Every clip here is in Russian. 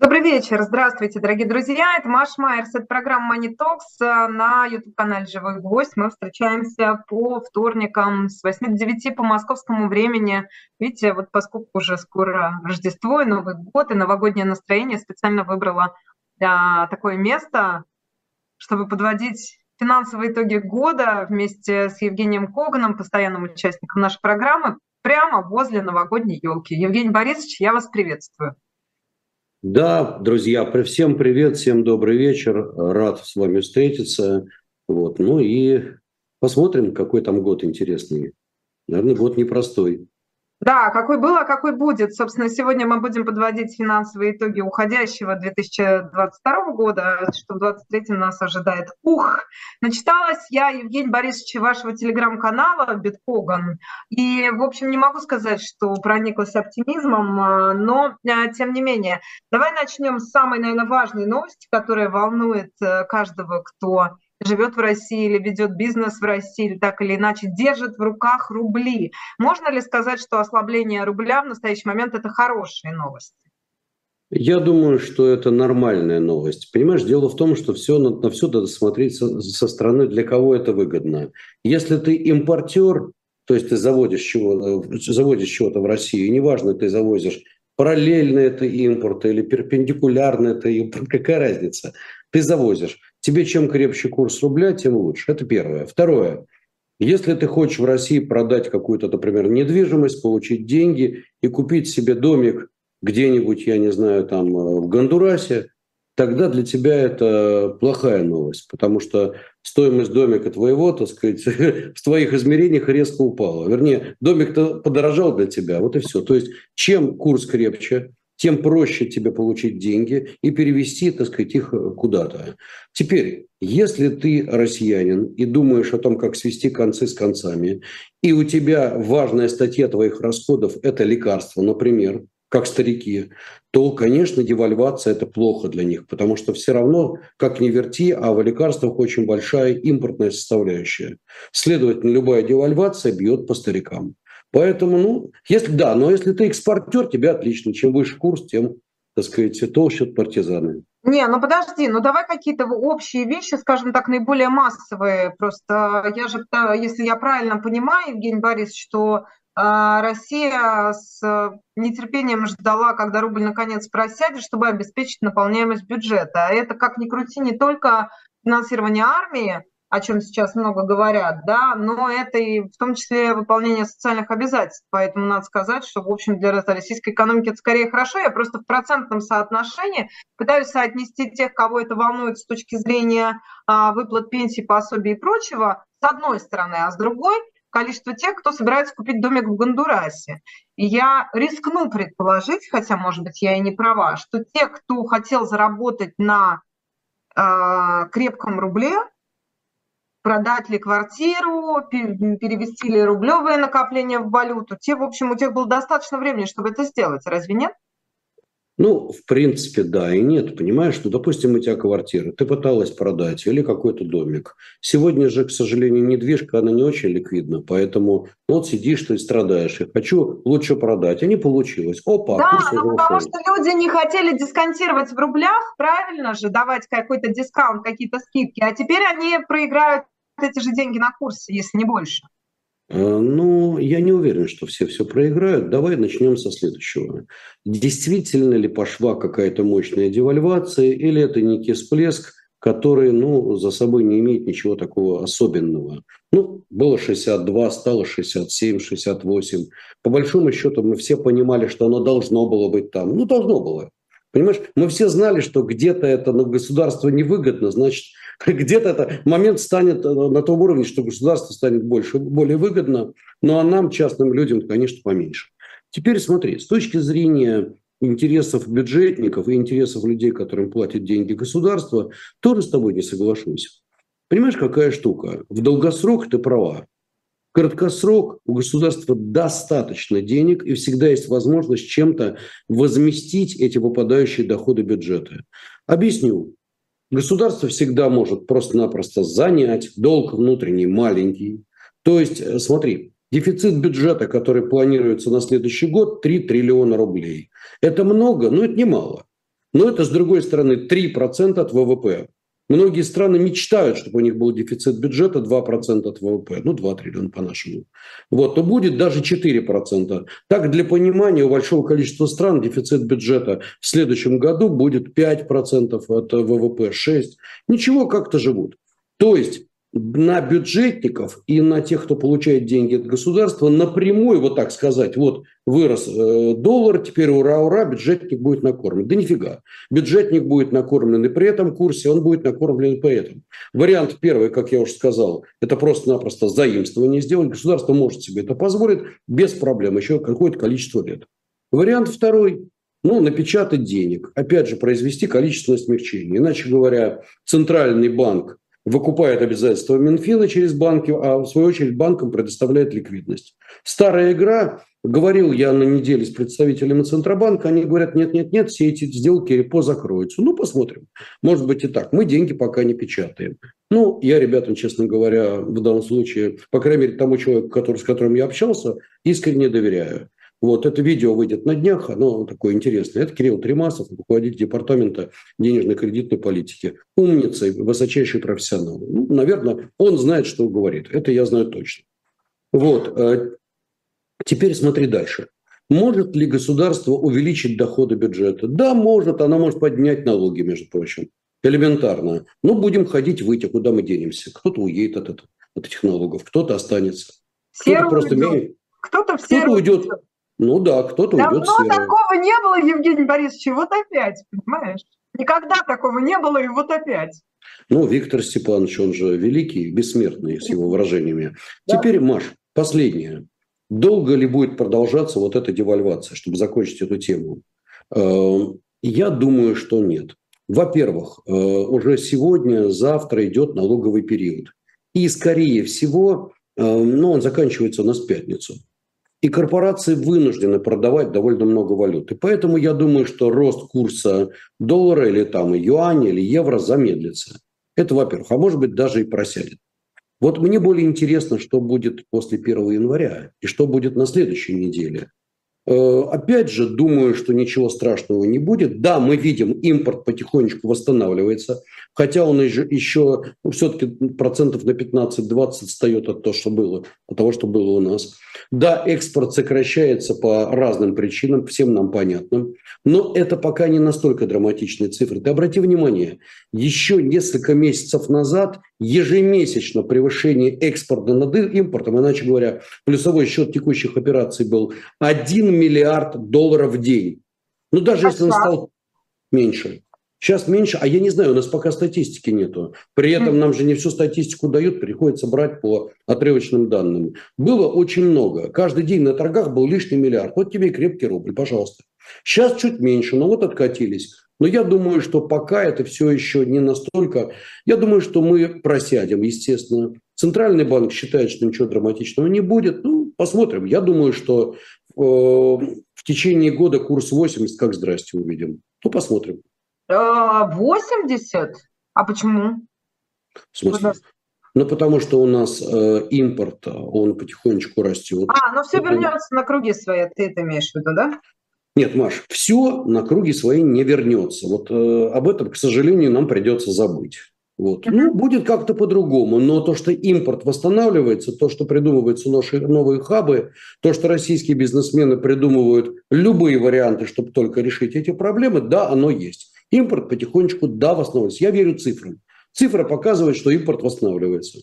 Добрый вечер, здравствуйте, дорогие друзья. Это Маша Майерс, это программа Money Talks э, на YouTube-канале «Живой гвоздь». Мы встречаемся по вторникам с 8 до 9 по московскому времени. Видите, вот поскольку уже скоро Рождество и Новый год, и новогоднее настроение, специально выбрала а, такое место, чтобы подводить финансовые итоги года вместе с Евгением Коганом, постоянным участником нашей программы, прямо возле новогодней елки. Евгений Борисович, я вас приветствую. Да, друзья, всем привет, всем добрый вечер. Рад с вами встретиться. Вот. Ну и посмотрим, какой там год интересный. Наверное, год непростой. Да, какой был, а какой будет. Собственно, сегодня мы будем подводить финансовые итоги уходящего 2022 года, что в 2023 нас ожидает. Ух, начиталась я, Евгений Борисович, вашего телеграм-канала Биткоган, и, в общем, не могу сказать, что прониклась оптимизмом, а, но, а, тем не менее, давай начнем с самой, наверное, важной новости, которая волнует э, каждого, кто живет в России или ведет бизнес в России, или так или иначе держит в руках рубли. Можно ли сказать, что ослабление рубля в настоящий момент – это хорошие новости? Я думаю, что это нормальная новость. Понимаешь, дело в том, что все, на, на все надо смотреть со, стороны, для кого это выгодно. Если ты импортер, то есть ты заводишь, чего, заводишь чего-то в Россию, неважно, ты завозишь параллельно это импорт или перпендикулярно это импорт, какая разница? Ты завозишь. Тебе чем крепче курс рубля, тем лучше. Это первое. Второе. Если ты хочешь в России продать какую-то, например, недвижимость, получить деньги и купить себе домик где-нибудь, я не знаю, там э, в Гондурасе, тогда для тебя это плохая новость, потому что стоимость домика твоего, так сказать, в твоих измерениях резко упала. Вернее, домик-то подорожал для тебя, вот и все. То есть чем курс крепче, тем проще тебе получить деньги и перевести, так сказать, их куда-то. Теперь, если ты россиянин и думаешь о том, как свести концы с концами, и у тебя важная статья твоих расходов – это лекарства, например, как старики, то, конечно, девальвация – это плохо для них, потому что все равно, как ни верти, а в лекарствах очень большая импортная составляющая. Следовательно, любая девальвация бьет по старикам. Поэтому, ну, если да, но если ты экспортер, тебе отлично. Чем выше курс, тем, так сказать, толще партизаны. Не, ну подожди, ну давай какие-то общие вещи, скажем так, наиболее массовые. Просто я же, если я правильно понимаю, Евгений Борисович, что э, Россия с нетерпением ждала, когда рубль наконец просядет, чтобы обеспечить наполняемость бюджета. А это, как ни крути, не только финансирование армии, о чем сейчас много говорят, да, но это и в том числе выполнение социальных обязательств. Поэтому надо сказать, что, в общем, для российской экономики это скорее хорошо. Я просто в процентном соотношении пытаюсь соотнести тех, кого это волнует с точки зрения а, выплат пенсий, пособий и прочего, с одной стороны, а с другой количество тех, кто собирается купить домик в Гондурасе. И я рискну предположить, хотя, может быть, я и не права, что те, кто хотел заработать на э, крепком рубле, продать ли квартиру, перевести ли рублевые накопления в валюту. Те, в общем, у тех было достаточно времени, чтобы это сделать, разве нет? Ну, в принципе, да и нет. Понимаешь, ну, допустим, у тебя квартира, ты пыталась продать или какой-то домик. Сегодня же, к сожалению, недвижка, она не очень ликвидна, поэтому ну, вот сидишь ты и страдаешь. И хочу лучше продать, а не получилось. Опа, Да, но потому что люди не хотели дисконтировать в рублях, правильно же, давать какой-то дискаунт, какие-то скидки, а теперь они проиграют эти же деньги на курсе, если не больше. Э, ну, я не уверен, что все все проиграют. Давай начнем со следующего. Действительно ли пошла какая-то мощная девальвация или это некий всплеск, который ну, за собой не имеет ничего такого особенного? Ну, было 62, стало 67, 68. По большому счету мы все понимали, что оно должно было быть там. Ну, должно было. Понимаешь, мы все знали, что где-то это на государство невыгодно, значит, где-то это момент станет э, на том уровне, что государство станет больше, более выгодно, ну а нам, частным людям, конечно, поменьше. Теперь смотри, с точки зрения интересов бюджетников и интересов людей, которым платят деньги государства, тоже с тобой не соглашусь. Понимаешь, какая штука? В долгосрок ты права. В краткосрок у государства достаточно денег, и всегда есть возможность чем-то возместить эти выпадающие доходы бюджета. Объясню. Государство всегда может просто-напросто занять, долг внутренний маленький. То есть, э, смотри, дефицит бюджета, который планируется на следующий год, 3 триллиона рублей. Это много, но это немало. Но это, с другой стороны, 3% от ВВП. Многие страны мечтают, чтобы у них был дефицит бюджета 2% от ВВП, ну 2 триллиона по-нашему. Вот, то будет даже 4%. Так, для понимания, у большого количества стран дефицит бюджета в следующем году будет 5% от ВВП, 6%. Ничего, как-то живут. То есть на бюджетников и на тех, кто получает деньги от государства, напрямую, вот так сказать, вот вырос э, доллар, теперь ура-ура, бюджетник будет накормлен. Да нифига. Бюджетник будет накормлен и при этом курсе, он будет накормлен и при этом. Вариант первый, как я уже сказал, это просто-напросто заимствование сделать. Государство может себе это позволить без проблем, еще какое-то количество лет. Вариант второй, ну, напечатать денег. Опять же, произвести количественное смягчение. Иначе говоря, центральный банк выкупает обязательства Минфина через банки, а в свою очередь банкам предоставляет ликвидность. Старая игра, говорил я на неделе с представителями Центробанка, они говорят, нет-нет-нет, все эти сделки репо закроются. Ну, посмотрим. Может быть и так. Мы деньги пока не печатаем. Ну, я ребятам, честно говоря, в данном случае, по крайней мере, тому человеку, который, с которым я общался, искренне доверяю. Вот это видео выйдет на днях, оно такое интересное. Это Кирилл Тремасов, руководитель департамента денежно-кредитной политики. Умница и высочайший профессионал. Ну, наверное, он знает, что говорит. Это я знаю точно. Вот. Э, теперь смотри дальше. Может ли государство увеличить доходы бюджета? Да, может. Она может поднять налоги, между прочим. Элементарно. Но будем ходить, выйти, куда мы денемся. Кто-то уедет от, этого, от этих налогов, кто-то останется. Кто-то просто. Кто-то кто уйдет. Ну да, кто-то уйдет Давно такого не было, Евгений Борисович, и вот опять, понимаешь? Никогда такого не было, и вот опять. Ну, Виктор Степанович, он же великий, бессмертный, с его выражениями. Да. Теперь, Маш, последнее. Долго ли будет продолжаться вот эта девальвация, чтобы закончить эту тему? Э, я думаю, что нет. Во-первых, э, уже сегодня, завтра идет налоговый период. И, скорее всего, э, ну, он заканчивается у нас в пятницу. И корпорации вынуждены продавать довольно много валют. И поэтому я думаю, что рост курса доллара или там юаня или евро замедлится. Это во-первых. А может быть даже и просядет. Вот мне более интересно, что будет после 1 января и что будет на следующей неделе. Э, опять же, думаю, что ничего страшного не будет. Да, мы видим, импорт потихонечку восстанавливается, хотя он еще ну, все-таки процентов на 15-20 отстает от того, что было, от того, что было у нас. Да, экспорт сокращается по разным причинам, всем нам понятным, но это пока не настолько драматичные цифры. Ты обрати внимание, еще несколько месяцев назад ежемесячно превышение экспорта над импортом, иначе говоря, плюсовой счет текущих операций был 1 миллиард долларов в день. Ну, даже а если он стал меньше. Сейчас меньше, а я не знаю, у нас пока статистики нету. При этом нам же не всю статистику дают, приходится брать по отрывочным данным. Было очень много. Каждый день на торгах был лишний миллиард. Вот тебе и крепкий рубль, пожалуйста. Сейчас чуть меньше, но вот откатились. Но я думаю, что пока это все еще не настолько. Я думаю, что мы просядем, естественно. Центральный банк считает, что ничего драматичного не будет. Ну, посмотрим. Я думаю, что э, в течение года курс 80, как здрасте, увидим. Ну, посмотрим. 80? А почему? В смысле? Ну, потому что у нас э, импорт, он потихонечку растет. А, ну все вернется на круги свои, ты это имеешь в виду, да? Нет, Маш, все на круги свои не вернется. Вот э, об этом, к сожалению, нам придется забыть. Вот. Ну, будет как-то по-другому, но то, что импорт восстанавливается, то, что придумываются наши новые хабы, то, что российские бизнесмены придумывают любые варианты, чтобы только решить эти проблемы, да, оно есть. Импорт потихонечку, да, восстанавливается. Я верю цифрам. Цифра показывает, что импорт восстанавливается.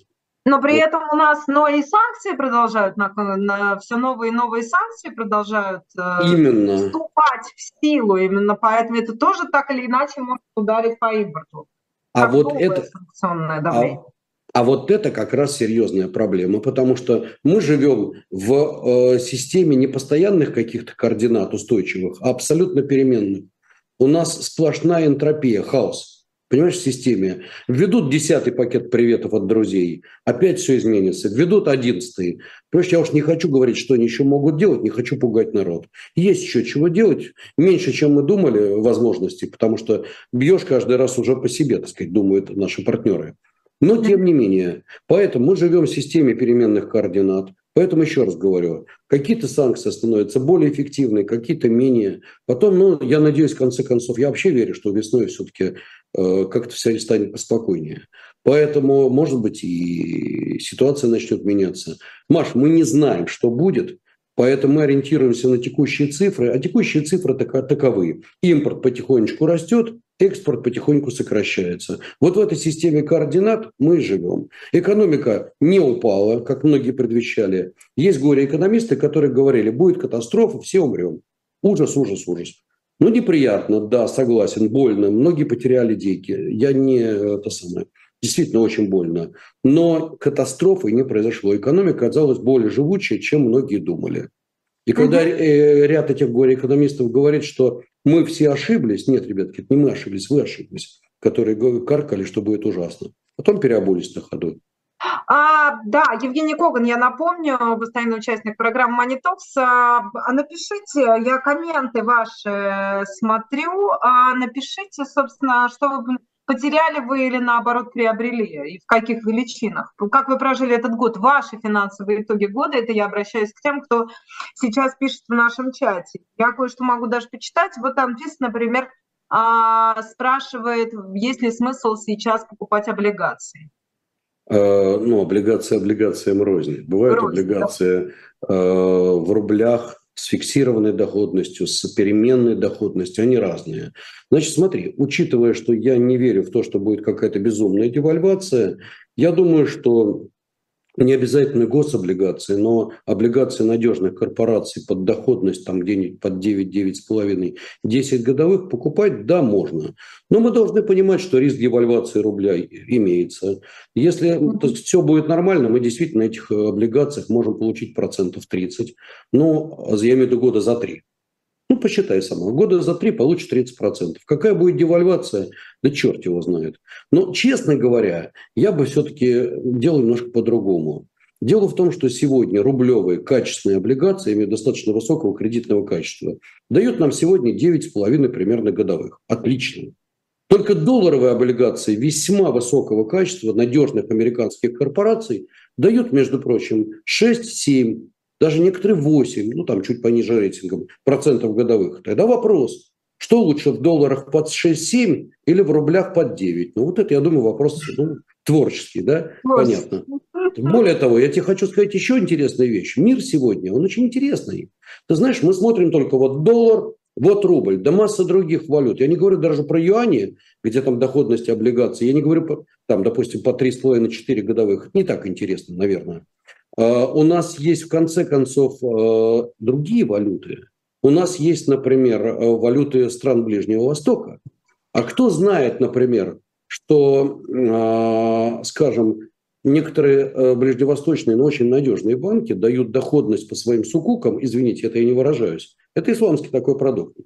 Но при этом у нас, но и санкции продолжают, на, на все новые и новые санкции продолжают э, Именно. вступать в силу. Именно поэтому это тоже так или иначе может ударить по импорту. А вот это... А, а вот это как раз серьезная проблема, потому что мы живем в э, системе не постоянных каких-то координат устойчивых, а абсолютно переменных. У нас сплошная энтропия, хаос. Понимаешь, в системе. Введут десятый пакет приветов от друзей, опять все изменится. Введут одиннадцатый. Понимаешь, я уж не хочу говорить, что они еще могут делать, не хочу пугать народ. Есть еще чего делать. Меньше, чем мы думали, возможностей, потому что бьешь каждый раз уже по себе, так сказать, думают наши партнеры. Но тем не менее, поэтому мы живем в системе переменных координат. Поэтому еще раз говорю, какие-то санкции становятся более эффективны, какие-то менее. Потом, ну, я надеюсь, в конце концов, я вообще верю, что весной все-таки э, как-то все станет поспокойнее. Поэтому, может быть, и ситуация начнет меняться. Маш, мы не знаем, что будет, поэтому мы ориентируемся на текущие цифры, а текущие цифры таковы. Импорт потихонечку растет, экспорт потихоньку сокращается. Вот в этой системе координат мы живем. Экономика не упала, как многие предвещали. Есть горе-экономисты, которые говорили, будет катастрофа, все умрем. Ужас, ужас, ужас. Ну, неприятно, да, согласен, больно. Многие потеряли деньги. Я не это самое. Действительно очень больно. Но катастрофы не произошло. Экономика оказалась более живучей, чем многие думали. И когда угу. ряд этих горе-экономистов говорит, что мы все ошиблись, нет, ребятки, это не мы ошиблись, вы ошиблись, которые каркали, что будет ужасно. Потом переобулись на ходу. А, да, Евгений Коган, я напомню, постоянный участник программы Money А, напишите, я комменты ваши смотрю, а напишите, собственно, что вы потеряли вы или наоборот приобрели, и в каких величинах? Как вы прожили этот год? Ваши финансовые итоги года, это я обращаюсь к тем, кто сейчас пишет в нашем чате. Я кое-что могу даже почитать. Вот там здесь, например, а, спрашивает, есть ли смысл сейчас покупать облигации? Э, ну, облигации облигациям рознь. Бывают рознь, облигации да. э, в рублях, с фиксированной доходностью, с переменной доходностью, они разные. Значит, смотри, учитывая, что я не верю в то, что будет какая-то безумная девальвация, я думаю, что не обязательно гособлигации, но облигации надежных корпораций под доходность там где-нибудь под 9, 9,5, 10 годовых покупать, да, можно. Но мы должны понимать, что риск девальвации рубля имеется. Если все будет нормально, мы действительно на этих облигациях можем получить процентов 30. Но я имею в виду года за три. Ну, посчитай сама. Года за три получит 30%. Какая будет девальвация? Да черт его знает. Но, честно говоря, я бы все-таки делал немножко по-другому. Дело в том, что сегодня рублевые качественные облигации, имеют достаточно высокого кредитного качества, дают нам сегодня 9,5 примерно годовых. Отлично. Только долларовые облигации весьма высокого качества, надежных американских корпораций, дают, между прочим, 6-7 даже некоторые 8, ну там чуть пониже рейтингом, процентов годовых. Тогда вопрос, что лучше в долларах под 6-7 или в рублях под 9? Ну вот это, я думаю, вопрос ну, творческий, да, понятно. Более того, я тебе хочу сказать еще интересную вещь. Мир сегодня, он очень интересный. Ты знаешь, мы смотрим только вот доллар, вот рубль, да масса других валют. Я не говорю даже про юани, где там доходность облигаций. Я не говорю, там, допустим, по 3,5-4 годовых. Не так интересно, наверное. А, у нас есть, в конце концов, а, другие валюты. У нас есть, например, а, валюты стран Ближнего Востока. А кто знает, например, что, скажем, некоторые ближневосточные, но очень надежные банки дают доходность по своим сукукам, извините, это я не выражаюсь, это исламский такой продукт.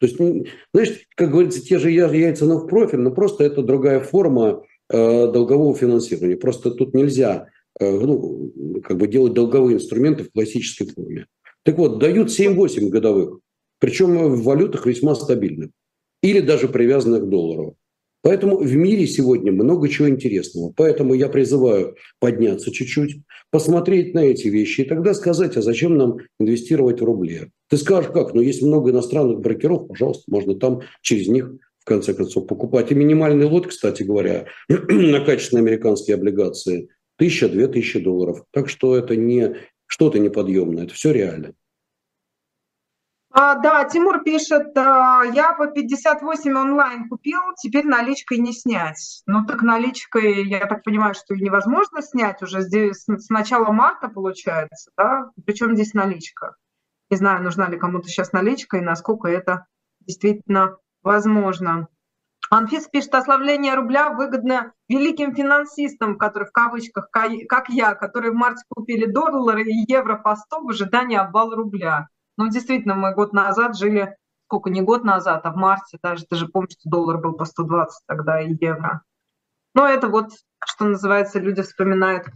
То есть, знаешь, как говорится, те же яйца, но в профиль, но просто это другая форма долгового финансирования. Просто тут нельзя ну, как бы делать долговые инструменты в классической форме. Так вот, дают 7-8 годовых, причем в валютах весьма стабильных или даже привязанных к доллару. Поэтому в мире сегодня много чего интересного. Поэтому я призываю подняться чуть-чуть, посмотреть на эти вещи и тогда сказать, а зачем нам инвестировать в рубли. Ты скажешь, как? Ну, есть много иностранных брокеров, пожалуйста, можно там через них в конце концов покупать. И минимальный лот, кстати говоря, на качественные американские облигации Тысяча, две тысячи долларов. Так что это не что-то неподъемное, это все реально. А, да, Тимур пишет, а, я по 58 онлайн купил, теперь наличкой не снять. Ну так наличкой, я так понимаю, что и невозможно снять уже здесь с начала марта получается, да? Причем здесь наличка? Не знаю, нужна ли кому-то сейчас наличка и насколько это действительно возможно. Анфис пишет, ослабление рубля выгодно великим финансистам, которые в кавычках, как я, которые в марте купили доллары и евро по 100 в ожидании обвала рубля. Ну, действительно, мы год назад жили, сколько, не год назад, а в марте даже, ты же помнишь, что доллар был по 120 тогда и евро. Но это вот, что называется, люди вспоминают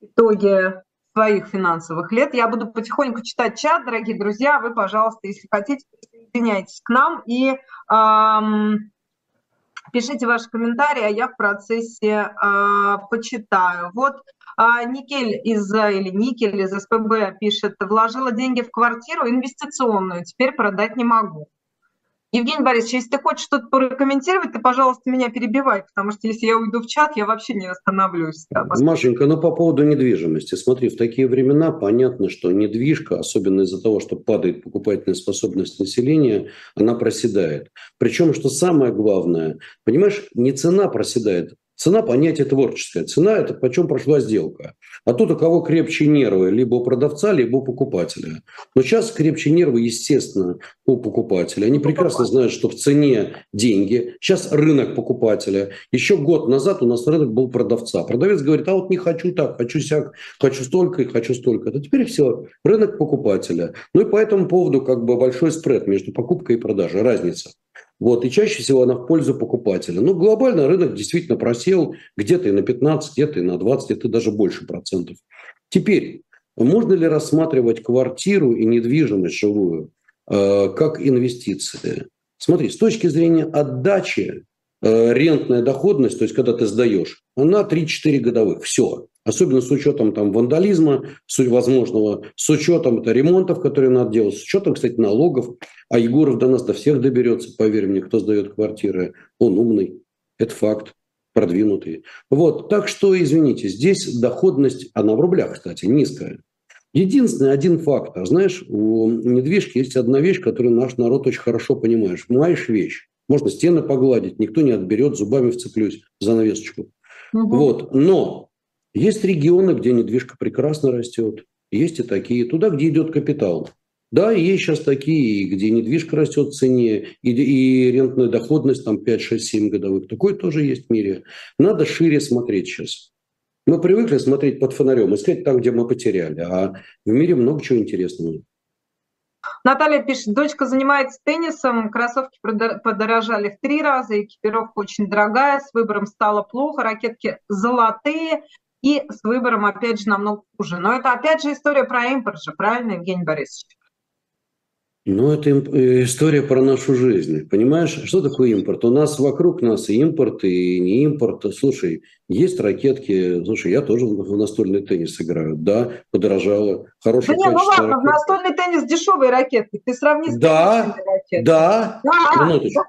итоги своих финансовых лет. Я буду потихоньку читать чат, дорогие друзья. Вы, пожалуйста, если хотите, присоединяйтесь к нам и эм, Пишите ваши комментарии, а я в процессе э, почитаю. Вот э, Никель из или Никель из СПБ пишет, вложила деньги в квартиру инвестиционную, теперь продать не могу. Евгений Борисович, если ты хочешь что-то прокомментировать, ты, пожалуйста, меня перебивай, потому что если я уйду в чат, я вообще не остановлюсь. Машенька, ну по поводу недвижимости. Смотри, в такие времена понятно, что недвижка, особенно из-за того, что падает покупательная способность населения, она проседает. Причем, что самое главное, понимаешь, не цена проседает, Цена – понятие творческое. Цена – это почем прошла сделка. А тут у кого крепче нервы, либо у продавца, либо у покупателя. Но сейчас крепче нервы, естественно, у покупателя. Они прекрасно знают, что в цене деньги. Сейчас рынок покупателя. Еще год назад у нас рынок был продавца. Продавец говорит, а вот не хочу так, хочу сяк, хочу столько и хочу столько. А теперь все, рынок покупателя. Ну и по этому поводу как бы большой спред между покупкой и продажей, разница. Вот, и чаще всего она в пользу покупателя. Ну, глобально рынок действительно просел где-то и на 15, где-то и на 20, где-то даже больше процентов. Теперь, можно ли рассматривать квартиру и недвижимость жилую э, как инвестиции? Смотри, с точки зрения отдачи, э, рентная доходность, то есть когда ты сдаешь, она 3-4 годовых. Все особенно с учетом там, вандализма, возможного, с учетом это, ремонтов, которые надо делать, с учетом, кстати, налогов. А Егоров до нас до всех доберется, поверь мне, кто сдает квартиры. Он умный, это факт, продвинутый. Вот, так что, извините, здесь доходность, она в рублях, кстати, низкая. Единственный один фактор, знаешь, у недвижки есть одна вещь, которую наш народ очень хорошо понимает. Маешь вещь, можно стены погладить, никто не отберет, зубами вцеплюсь за навесочку. Угу. Вот, но есть регионы, где недвижка прекрасно растет. Есть и такие. Туда, где идет капитал. Да, есть сейчас такие, где недвижка растет в цене, и, и рентная доходность там 5, 6, 7 годовых. Такое тоже есть в мире. Надо шире смотреть сейчас. Мы привыкли смотреть под фонарем, искать там, где мы потеряли. А в мире много чего интересного. Наталья пишет, дочка занимается теннисом, кроссовки подорожали в три раза, экипировка очень дорогая, с выбором стало плохо, ракетки золотые, и с выбором, опять же, намного хуже. Но это, опять же, история про импорт же, правильно, Евгений Борисович? Ну, это э, история про нашу жизнь. Понимаешь, что такое импорт? У нас вокруг нас и импорт, и не импорт. Слушай, есть ракетки. Слушай, я тоже в настольный теннис играю. Да, подорожало. Хорошая да не, ну ладно, ракетки. в настольный теннис дешевые ракетки. Ты сравни с да, да, да. Минуточку.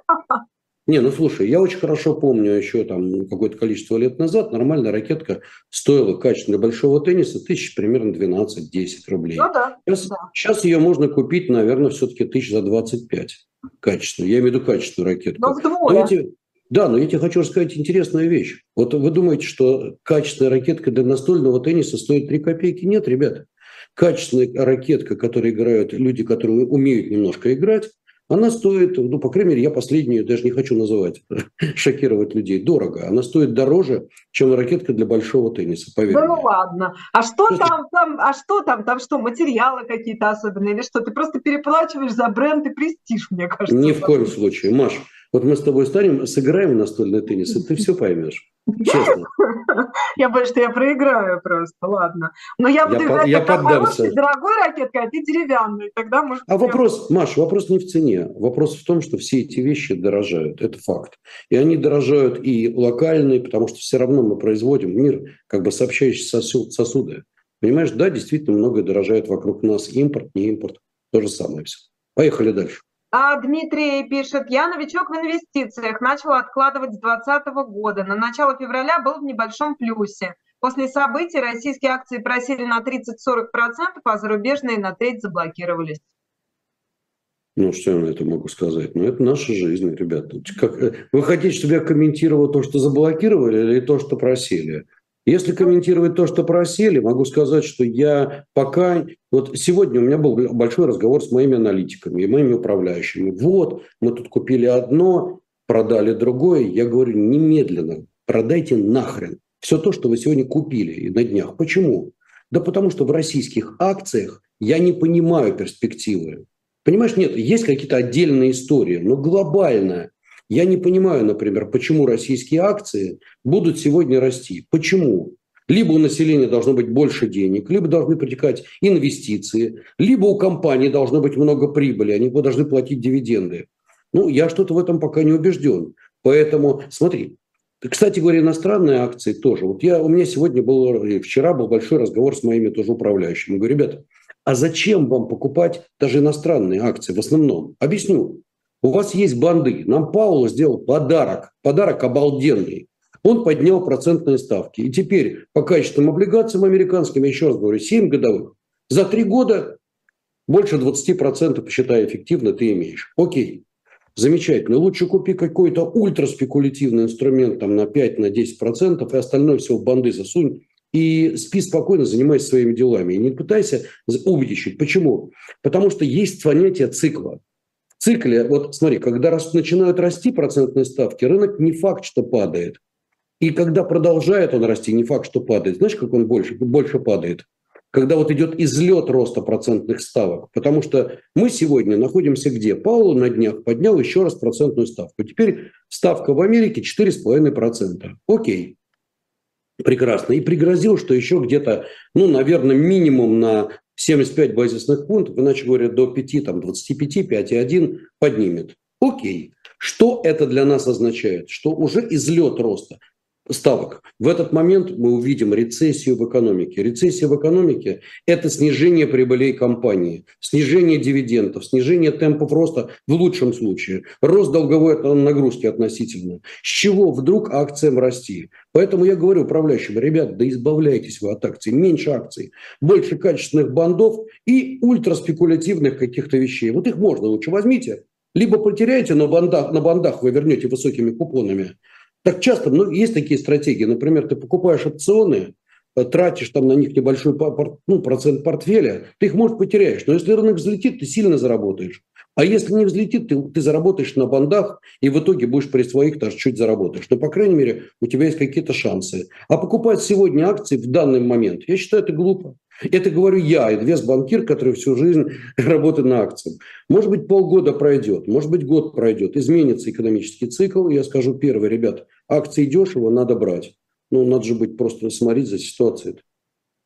Не, ну слушай, я очень хорошо помню еще там какое-то количество лет назад нормальная ракетка стоила качественно большого тенниса тысяч примерно 12-10 рублей. Ну да, сейчас, да. сейчас ее можно купить, наверное, все-таки тысяч за 25 качественно. Я имею в виду качественную ракетку. Но вдвое. Но эти, да, но я тебе хочу рассказать интересную вещь. Вот вы думаете, что качественная ракетка для настольного тенниса стоит 3 копейки? Нет, ребята. Качественная ракетка, которой играют люди, которые умеют немножко играть, она стоит, ну, по крайней мере, я последнюю даже не хочу называть, шокировать людей, дорого. Она стоит дороже, чем ракетка для большого тенниса, поверь Да ну ладно. А что там, там, а что там, там что, материалы какие-то особенные или что? Ты просто переплачиваешь за бренд и престиж, мне кажется. Ни в коем случае. Маш, вот мы с тобой станем, сыграем в настольный теннис, и ты все поймешь. Честно. Я боюсь, что я проиграю просто, ладно. Но я буду играть я поддамся. дорогой ракеткой, а ты деревянный. Тогда может А вопрос, Маш, вопрос не в цене. Вопрос в том, что все эти вещи дорожают. Это факт. И они дорожают и локальные, потому что все равно мы производим мир, как бы сообщающие сосуды. Понимаешь, да, действительно многое дорожает вокруг нас. Импорт, не импорт. То же самое все. Поехали дальше. А Дмитрий пишет, я новичок в инвестициях, начал откладывать с 2020 года. На начало февраля был в небольшом плюсе. После событий российские акции просели на 30-40%, а зарубежные на треть заблокировались. Ну, что я на это могу сказать? Ну, это наша жизнь, ребята. Как, э, вы хотите, чтобы я комментировал то, что заблокировали, или то, что просили? Если комментировать то, что просили, могу сказать, что я пока... Вот сегодня у меня был большой разговор с моими аналитиками и моими управляющими. Вот, мы тут купили одно, продали другое. Я говорю, немедленно продайте нахрен все то, что вы сегодня купили и на днях. Почему? Да потому что в российских акциях я не понимаю перспективы. Понимаешь, нет, есть какие-то отдельные истории, но глобальная я не понимаю, например, почему российские акции будут сегодня расти. Почему? Либо у населения должно быть больше денег, либо должны протекать инвестиции, либо у компании должно быть много прибыли, они должны платить дивиденды. Ну, я что-то в этом пока не убежден. Поэтому, смотри, кстати говоря, иностранные акции тоже. Вот я, у меня сегодня был, вчера был большой разговор с моими тоже управляющими. Я говорю, ребята, а зачем вам покупать даже иностранные акции в основном? Объясню. У вас есть банды. Нам Пауло сделал подарок. Подарок обалденный. Он поднял процентные ставки. И теперь по качественным облигациям американским, еще раз говорю, 7 годовых, за 3 года больше 20% посчитай эффективно ты имеешь. Окей. Замечательно. Лучше купи какой-то ультраспекулятивный инструмент там, на 5-10%, на 10%, и остальное все в банды засунь. И спи спокойно, занимайся своими делами. И не пытайся убедить. Почему? Потому что есть понятие цикла. Цикле, вот смотри, когда раз, начинают расти процентные ставки, рынок не факт, что падает. И когда продолжает он расти, не факт, что падает. Знаешь, как он больше, больше падает? когда вот идет излет роста процентных ставок. Потому что мы сегодня находимся где? Пауло на днях поднял еще раз процентную ставку. Теперь ставка в Америке 4,5%. Окей. Прекрасно. И пригрозил, что еще где-то, ну, наверное, минимум на 75 базисных пунктов, иначе говоря, до 5, там, 25, 5,1 поднимет. Окей. Что это для нас означает? Что уже излет роста ставок. В этот момент мы увидим рецессию в экономике. Рецессия в экономике – это снижение прибылей компании, снижение дивидендов, снижение темпов роста в лучшем случае, рост долговой нагрузки относительно. С чего вдруг акциям расти? Поэтому я говорю управляющим, ребят, да избавляйтесь вы от акций, меньше акций, больше качественных бандов и ультраспекулятивных каких-то вещей. Вот их можно лучше возьмите, либо потеряете на бандах, на бандах вы вернете высокими купонами, так часто ну, есть такие стратегии. Например, ты покупаешь опционы, э, тратишь там на них небольшой ну, процент портфеля, ты их, может, потеряешь. Но если рынок взлетит, ты сильно заработаешь. А если не взлетит, ты, ты заработаешь на бандах, и в итоге будешь при своих даже чуть заработаешь. Но, по крайней мере, у тебя есть какие-то шансы. А покупать сегодня акции в данный момент, я считаю, это глупо. Это говорю я, инвестбанкир, который всю жизнь работает на акциях. Может быть, полгода пройдет, может быть, год пройдет, изменится экономический цикл. Я скажу первое, ребят, акции дешево, надо брать. Ну, надо же быть просто смотреть за ситуацией.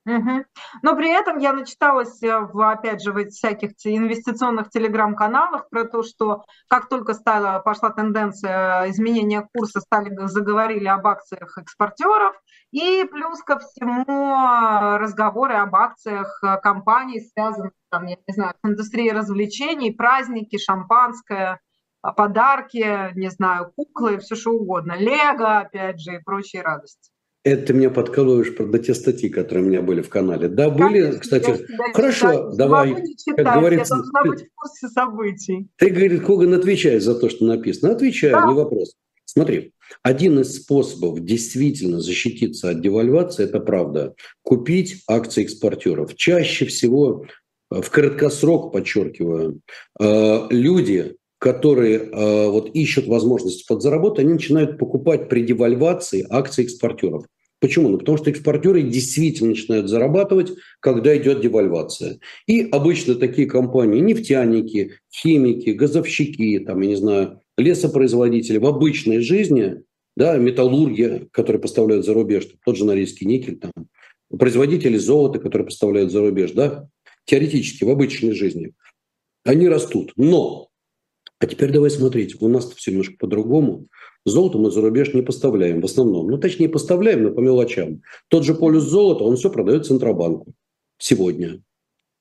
Угу. Но при этом я начиталась, э, в, опять же, в всяких инвестиционных телеграм-каналах про то, что как только стала, пошла тенденция изменения курса, стали заговорили об акциях экспортеров, и плюс ко всему э, разговоры об акциях э, компаний, связанных, там, я не знаю, с индустрией развлечений, праздники, шампанское, подарки, не знаю, куклы, все что угодно, лего, опять же, и прочие радости. Это ты меня подкалываешь про те статьи, которые у меня были в канале. Да, были, Конечно, кстати. Хорошо, читать, давай. Читать, как говорится, я должна ты, быть в курсе событий. Ты, говорит, Коган отвечает за то, что написано. Отвечаю, да. не вопрос. Смотри, один из способов действительно защититься от девальвации, это правда, купить акции экспортеров. Чаще всего, э, в краткосрок, подчеркиваю, э, люди, которые э, вот ищут возможности подзаработать, они начинают покупать при девальвации акции экспортеров. Почему? Ну, потому что экспортеры действительно начинают зарабатывать, когда идет девальвация. И обычно такие компании, нефтяники, химики, газовщики, там, я не знаю, лесопроизводители в обычной жизни, да, металлурги, которые поставляют за рубеж, тот же Норильский никель, там, производители золота, которые поставляют за рубеж, да, теоретически в обычной жизни, они растут. Но а теперь давай смотреть, у нас все немножко по-другому. Золото мы за рубеж не поставляем в основном. Ну, точнее, поставляем, но по мелочам. Тот же полюс золота, он все продает Центробанку сегодня.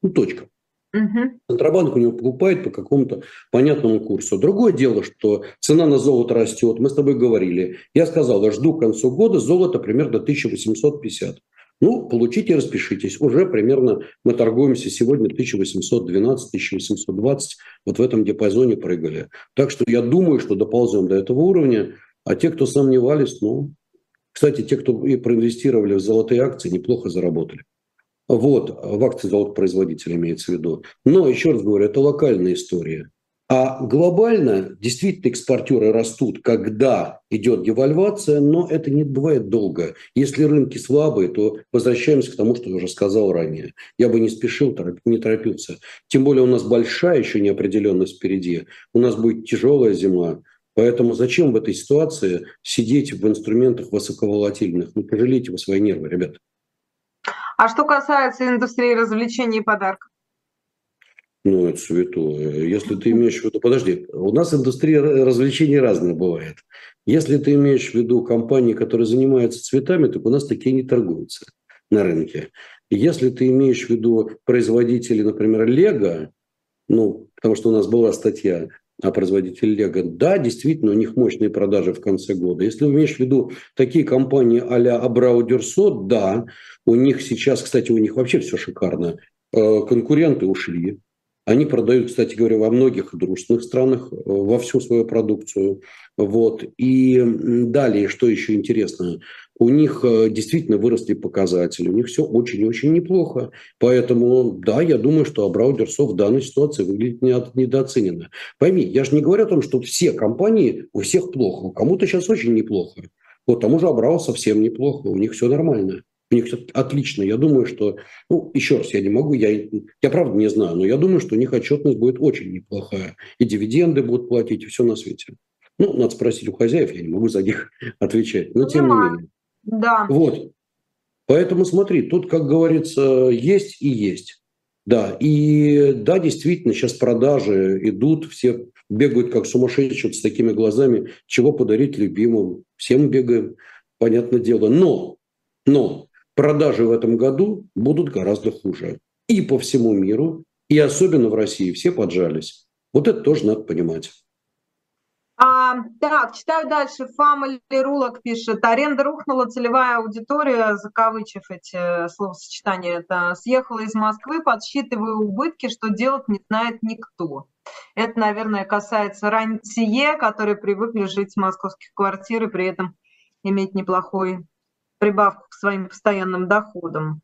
Ну, точка. Угу. Центробанк у него покупает по какому-то понятному курсу. Другое дело, что цена на золото растет. Мы с тобой говорили. Я сказал, я жду к концу года золото примерно 1850. Ну, получите, распишитесь. Уже примерно мы торгуемся сегодня 1812-1820. Вот в этом диапазоне прыгали. Так что я думаю, что доползем до этого уровня. А те, кто сомневались, ну, кстати, те, кто и проинвестировали в золотые акции, неплохо заработали. Вот, в акции золотопроизводителя имеется в виду. Но, еще раз говорю, это локальная история. А глобально действительно экспортеры растут, когда идет девальвация, но это не бывает долго. Если рынки слабые, то возвращаемся к тому, что я уже сказал ранее. Я бы не спешил, не торопился. Тем более у нас большая еще неопределенность впереди. У нас будет тяжелая зима. Поэтому зачем в этой ситуации сидеть в инструментах высоковолатильных? Ну, пожалейте вы свои нервы, ребят. А что касается индустрии развлечений и подарков? Ну, это святое. Если ты имеешь в виду... Подожди, у нас индустрия развлечений разная бывает. Если ты имеешь в виду компании, которые занимаются цветами, так у нас такие не торгуются на рынке. Если ты имеешь в виду производителей, например, Лего, ну, потому что у нас была статья о производителе Лего, да, действительно, у них мощные продажи в конце года. Если вы имеешь в виду такие компании а-ля Абрау да, у них сейчас, кстати, у них вообще все шикарно. Э, конкуренты ушли, они продают, кстати говоря, во многих дружественных странах э, во всю свою продукцию. Вот. И далее, что еще интересно, у них э, действительно выросли показатели, у них все очень-очень неплохо. Поэтому, да, я думаю, что Абрау Дерсо в данной ситуации выглядит недооцененно. Пойми, я же не говорю о том, что все компании, у всех плохо, кому-то сейчас очень неплохо. Вот тому же Абрау совсем неплохо, у них все нормально. У них все отлично. Я думаю, что, ну, еще раз, я не могу, я, я правда не знаю, но я думаю, что у них отчетность будет очень неплохая. И дивиденды будут платить, и все на свете. Ну, надо спросить у хозяев, я не могу за них отвечать. Но тем не менее. Да. Вот. Поэтому смотри, тут, как говорится, есть и есть. Да, и да, действительно, сейчас продажи идут, все бегают как сумасшедшие с такими глазами, чего подарить любимым. Всем бегаем, понятное дело. Но, но продажи в этом году будут гораздо хуже. И по всему миру, и особенно в России. Все поджались. Вот это тоже надо понимать. А, так, читаю дальше. Family Рулок пишет. Аренда рухнула, целевая аудитория, закавычив эти словосочетания, это съехала из Москвы, подсчитываю убытки, что делать не знает никто. Это, наверное, касается рантье, которые привыкли жить в московских квартирах, при этом иметь неплохой прибавку к своим постоянным доходам.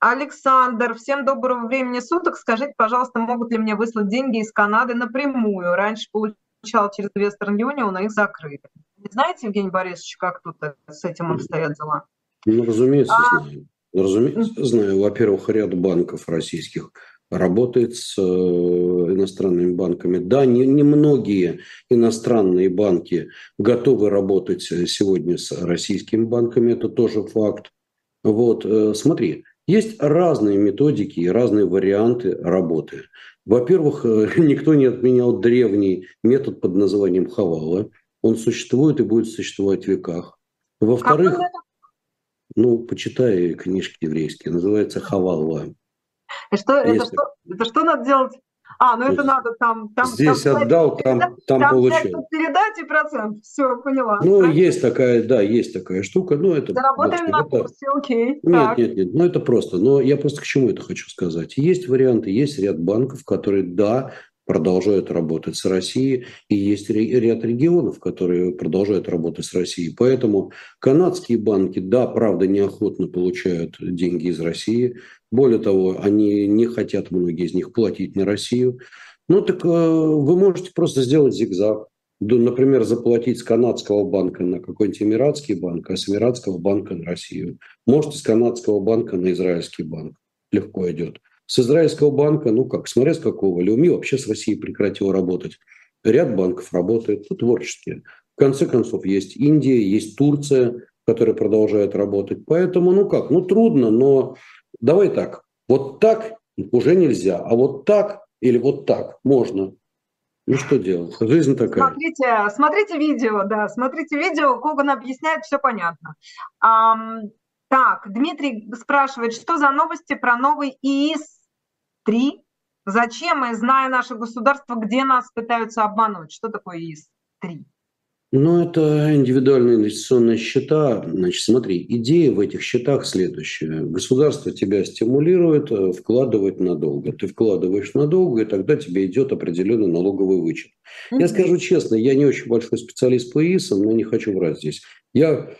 Александр, всем доброго времени суток. Скажите, пожалуйста, могут ли мне выслать деньги из Канады напрямую? Раньше получал через Western Union, но их закрыли. Не знаете, Евгений Борисович, как тут с этим обстоят дела? Ну, разумеется, а... знаю. Разумеется, знаю. Во-первых, ряд банков российских работает с э, иностранными банками. Да, не, не многие иностранные банки готовы работать сегодня с российскими банками, это тоже факт. Вот, э, смотри, есть разные методики и разные варианты работы. Во-первых, э, никто не отменял древний метод под названием хавала. Он существует и будет существовать в веках. Во-вторых, ну, почитай книжки еврейские, называется хавалва. И что, это, что, это что надо делать? А, ну это надо там... там Здесь там, отдал, там, там, там получил. передать и процент. Все, поняла. Ну, Правильно? есть такая, да, есть такая штука. Ну, это, Заработаем на курсе, окей. Нет, так. нет, нет, ну это просто. Но я просто к чему это хочу сказать. Есть варианты, есть ряд банков, которые, да, продолжают работать с Россией, и есть ряд регионов, которые продолжают работать с Россией. Поэтому канадские банки, да, правда, неохотно получают деньги из России. Более того, они не хотят, многие из них, платить на Россию. Ну так э, вы можете просто сделать зигзаг. Например, заплатить с канадского банка на какой-нибудь эмиратский банк, а с эмиратского банка на Россию. Можете с канадского банка на израильский банк. Легко идет. С израильского банка, ну как, смотря с какого, Леуми вообще с Россией прекратил работать. Ряд банков работает, ну, творческие. В конце концов, есть Индия, есть Турция, которая продолжает работать. Поэтому, ну как, ну трудно, но давай так. Вот так уже нельзя, а вот так или вот так можно. Ну что делать? Жизнь такая. Смотрите, смотрите видео, да, смотрите видео, Коган объясняет, все понятно. Так, Дмитрий спрашивает, что за новости про новый ИИС-3? Зачем мы, зная наше государство, где нас пытаются обмануть? Что такое ИИС-3? Ну, это индивидуальные инвестиционные счета. Значит, смотри, идея в этих счетах следующая. Государство тебя стимулирует э, вкладывать надолго. Ты вкладываешь надолго, и тогда тебе идет определенный налоговый вычет. Mm-hmm. Я скажу честно, я не очень большой специалист по ИИСам, но не хочу врать здесь. Я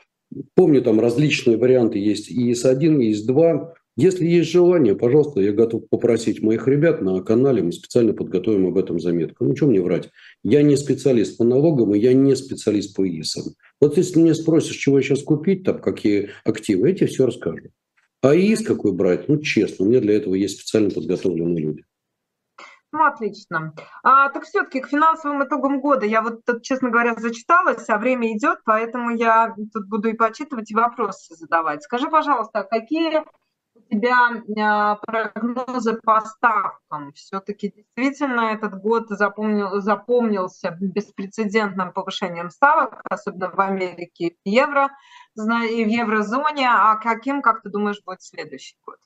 Помню, там различные варианты есть и ИС-1, и ИС-2. Если есть желание, пожалуйста, я готов попросить моих ребят на канале, мы специально подготовим об этом заметку. Ну, что мне врать? Я не специалист по налогам, и я не специалист по ИСам. Вот если меня спросишь, чего сейчас купить, там, какие активы, я тебе все расскажу. А ИС какой брать? Ну, честно, у меня для этого есть специально подготовленные люди. Ну, отлично. А, так все-таки к финансовым итогам года я вот, тут, честно говоря, зачиталась, а время идет, поэтому я тут буду и почитывать, и вопросы задавать. Скажи, пожалуйста, какие у тебя а, прогнозы по ставкам. Все-таки действительно этот год запомнил, запомнился беспрецедентным повышением ставок, особенно в Америке в евро, и в еврозоне. А каким, как ты думаешь, будет следующий год?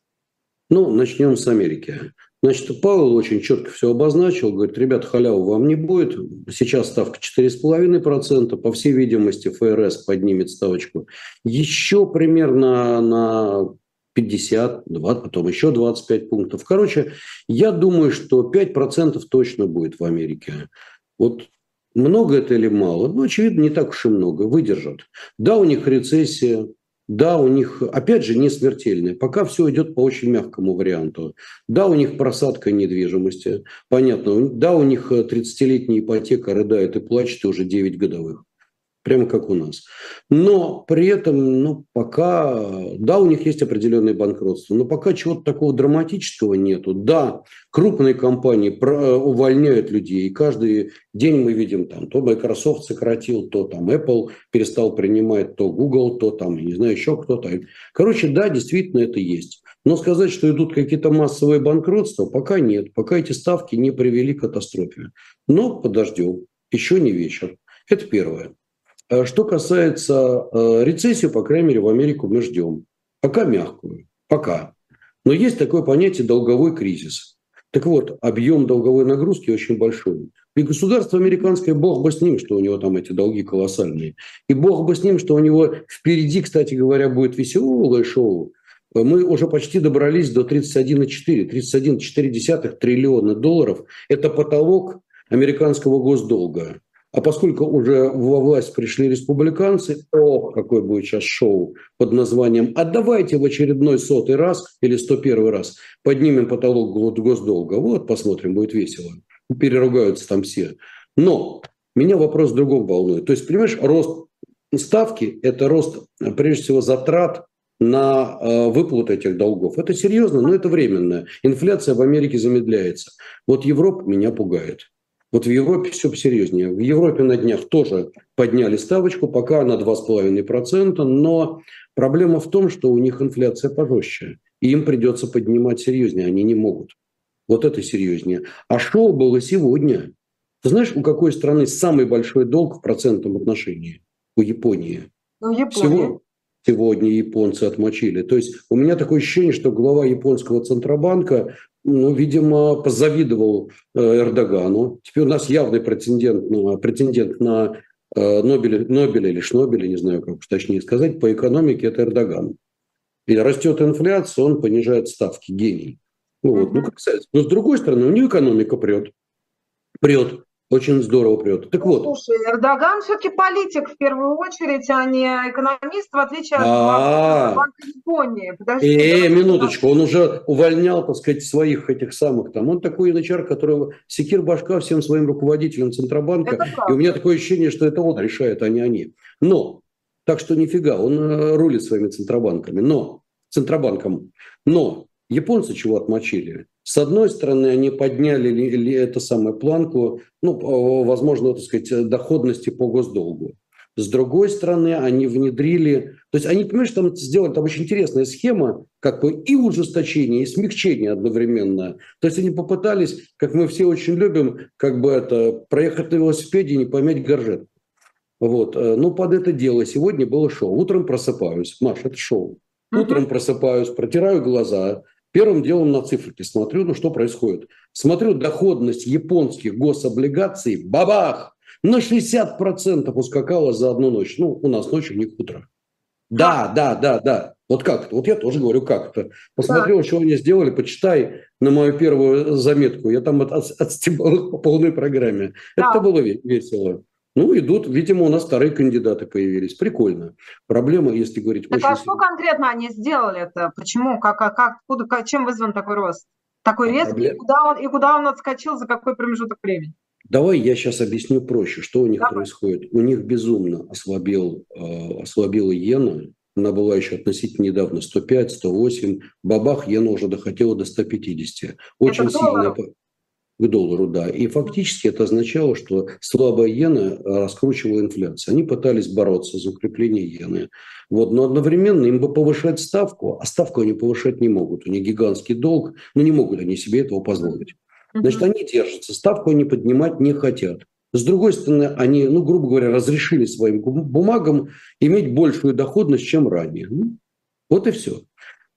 Ну, начнем с Америки. Значит, Павел очень четко все обозначил. Говорит, ребят, халяву вам не будет. Сейчас ставка 4,5%. По всей видимости, ФРС поднимет ставочку еще примерно на 50, 20, потом еще 25 пунктов. Короче, я думаю, что 5% точно будет в Америке. Вот много это или мало? Ну, очевидно, не так уж и много. Выдержат. Да, у них рецессия, да, у них, опять же, не смертельная. Пока все идет по очень мягкому варианту. Да, у них просадка недвижимости. Понятно. Да, у них 30-летняя ипотека рыдает и плачет уже 9 годовых прямо как у нас. Но при этом, ну, пока, да, у них есть определенные банкротства, но пока чего-то такого драматического нету. Да, крупные компании э, увольняют людей, и каждый день мы видим там, то Microsoft сократил, то там Apple перестал принимать, то Google, то там, не знаю, еще кто-то. Короче, да, действительно это есть. Но сказать, что идут какие-то массовые банкротства, пока нет. Пока эти ставки не привели к катастрофе. Но подождем. Еще не вечер. Это первое. А что касается э, рецессии, по крайней мере, в Америку мы ждем. Пока мягкую. Пока. Но есть такое понятие долговой кризис. Так вот, объем долговой нагрузки очень большой. И государство американское, бог бы с ним, что у него там эти долги колоссальные. И бог бы с ним, что у него впереди, кстати говоря, будет веселое шоу. Мы уже почти добрались до 31,4. 31,4 триллиона долларов – это потолок американского госдолга. А поскольку уже во власть пришли республиканцы, о, какой будет сейчас шоу под названием «А давайте в очередной сотый раз или сто первый раз поднимем потолок госдолга». Вот, посмотрим, будет весело. Переругаются там все. Но меня вопрос в другом волнует. То есть, понимаешь, рост ставки – это рост, прежде всего, затрат на э, выплату этих долгов. Это серьезно, но это временно. Инфляция в Америке замедляется. Вот Европа меня пугает. Вот в Европе все посерьезнее. В Европе на днях тоже подняли ставочку, пока на 2,5%, но проблема в том, что у них инфляция пожестче. И им придется поднимать серьезнее, они не могут. Вот это серьезнее. А шоу было сегодня. Ты знаешь, у какой страны самый большой долг в процентном отношении? У Японии. У Японии. Всего, сегодня японцы отмочили. То есть у меня такое ощущение, что глава японского центробанка ну, видимо, позавидовал э, Эрдогану. Теперь у нас явный претендент на, претендент на э, Нобеля, Нобеля или Шнобеля, не знаю, как точнее сказать, по экономике это Эрдоган. И растет инфляция, он понижает ставки, гений. Ну, вот. ну, как Но с другой стороны, у него экономика прет. Прет. Очень здорово прет. Так вот. Слушай, Эрдоган все-таки политик в первую очередь, а не экономист, в отличие от а. Банка Японии. Подожди, э, минуточку, он уже увольнял, так сказать, своих этих самых там. Он такой янычар, которого секир башка всем своим руководителям Центробанка. И у меня такое ощущение, что это он решает, а не они. Но, так что нифига, он э, рулит своими Центробанками. Но, Центробанком. Но японцы чего отмочили? С одной стороны, они подняли ли, ли это самое планку, ну, возможно, так сказать, доходности по госдолгу. С другой стороны, они внедрили, то есть они, понимаешь, там сделали там очень интересная схема, как бы и ужесточение, и смягчение одновременно. То есть они попытались, как мы все очень любим, как бы это, проехать на велосипеде и не помять горжет. Вот. Э, ну, под это дело сегодня было шоу. Утром просыпаюсь. Маш, это шоу. Утром просыпаюсь, протираю глаза, Первым делом на циферки смотрю, ну что происходит. Смотрю доходность японских гособлигаций, бабах, на 60% ускакала за одну ночь. Ну, у нас ночью, у них утро. Да, да, да, да. Вот как это? Вот я тоже говорю, как это. Посмотрел, да. что они сделали, почитай на мою первую заметку. Я там от, отстебал их по полной программе. Да. Это было весело. Ну, идут, видимо, у нас вторые кандидаты появились. Прикольно. Проблема, если говорить... Так очень... а что конкретно они сделали это? Почему? Как, как, как, куда, как, чем вызван такой рост? Такой резкий? Проблем... И, куда он, и куда он отскочил, за какой промежуток времени? Давай я сейчас объясню проще, что у них Давай. происходит. У них безумно ослабел, э, ослабела иена. Она была еще относительно недавно 105, 108. Бабах, иена уже доходила до 150. Очень Это сильно... Доллар? К доллару, да. И фактически это означало, что слабая иена раскручивала инфляцию. Они пытались бороться за укрепление иены. Вот. Но одновременно им бы повышать ставку, а ставку они повышать не могут. У них гигантский долг, но не могут они себе этого позволить. Значит, они держатся, ставку они поднимать не хотят. С другой стороны, они, ну, грубо говоря, разрешили своим бумагам иметь большую доходность, чем ранее. Ну, вот и все.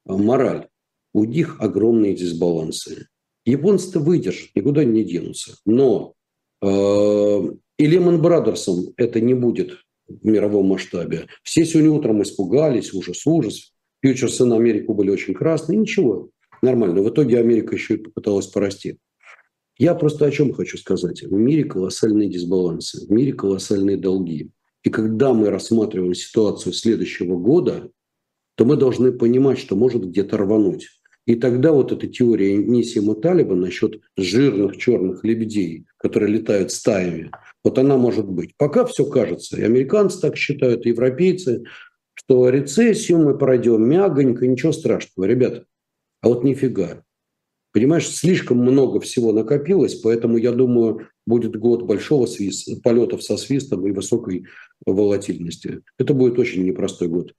Мораль. У них огромные дисбалансы. Японцы-то выдержат, никуда не денутся. Но э, и Лемон Брадерсом это не будет в мировом масштабе. Все сегодня утром испугались, ужас, ужас. Фьючерсы на Америку были очень красные. Ничего, нормально. В итоге Америка еще и попыталась порасти. Я просто о чем хочу сказать. В мире колоссальные дисбалансы, в мире колоссальные долги. И когда мы рассматриваем ситуацию следующего года, то мы должны понимать, что может где-то рвануть. И тогда вот эта теория Нисима Талиба насчет жирных черных лебедей, которые летают стаями, вот она может быть. Пока все кажется, и американцы так считают, и европейцы, что рецессию мы пройдем мягонько, ничего страшного. Ребята, а вот нифига. Понимаешь, слишком много всего накопилось, поэтому, я думаю, будет год большого свиста, полетов со свистом и высокой волатильности. Это будет очень непростой год.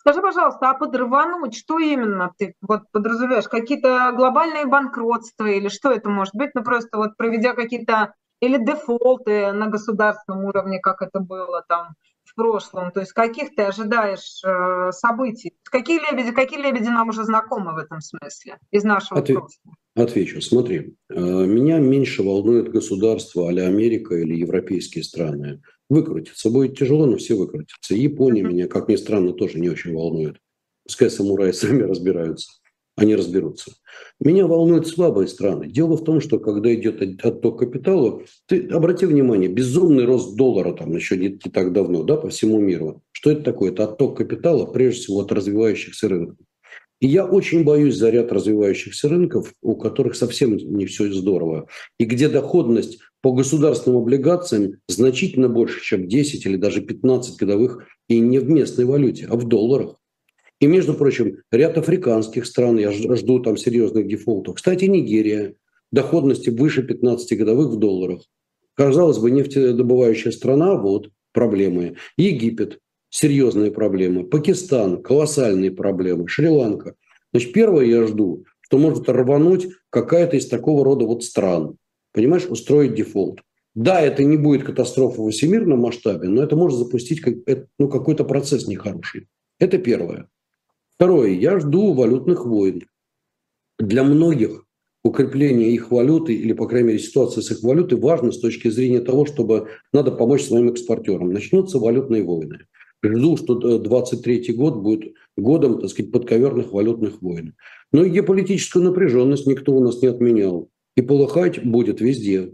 Скажи, пожалуйста, а подрывануть, что именно ты вот подразумеваешь? Какие-то глобальные банкротства или что это может быть? Ну, просто вот проведя какие-то или дефолты на государственном уровне, как это было там в прошлом? То есть каких ты ожидаешь э, событий? Какие лебеди, какие лебеди нам уже знакомы в этом смысле из нашего Ответ, прошлого? Отвечу. Смотри, э, меня меньше волнует государство а Америка или европейские страны выкрутиться. Будет тяжело, но все выкрутятся. Япония меня, как ни странно, тоже не очень волнует. Пускай самураи сами разбираются. Они разберутся. Меня волнуют слабые страны. Дело в том, что когда идет отток капитала, ты обрати внимание, безумный рост доллара там еще не, не так давно, да, по всему миру. Что это такое? Это отток капитала, прежде всего, от развивающихся рынков. И я очень боюсь за ряд развивающихся рынков, у которых совсем не все здорово, и где доходность по государственным облигациям значительно больше, чем 10 или даже 15 годовых, и не в местной валюте, а в долларах. И, между прочим, ряд африканских стран, я жду там серьезных дефолтов. Кстати, Нигерия, доходности выше 15 годовых в долларах. Казалось бы, нефтедобывающая страна, вот проблемы. Египет, серьезные проблемы. Пакистан, колоссальные проблемы. Шри-Ланка. Значит, первое я жду, что может рвануть какая-то из такого рода вот стран понимаешь, устроить дефолт. Да, это не будет катастрофа в всемирном масштабе, но это может запустить ну, какой-то процесс нехороший. Это первое. Второе. Я жду валютных войн. Для многих укрепление их валюты или, по крайней мере, ситуация с их валютой важно с точки зрения того, чтобы надо помочь своим экспортерам. Начнутся валютные войны. Жду, что 2023 год будет годом, так сказать, подковерных валютных войн. Но и геополитическую напряженность никто у нас не отменял. И полыхать будет везде.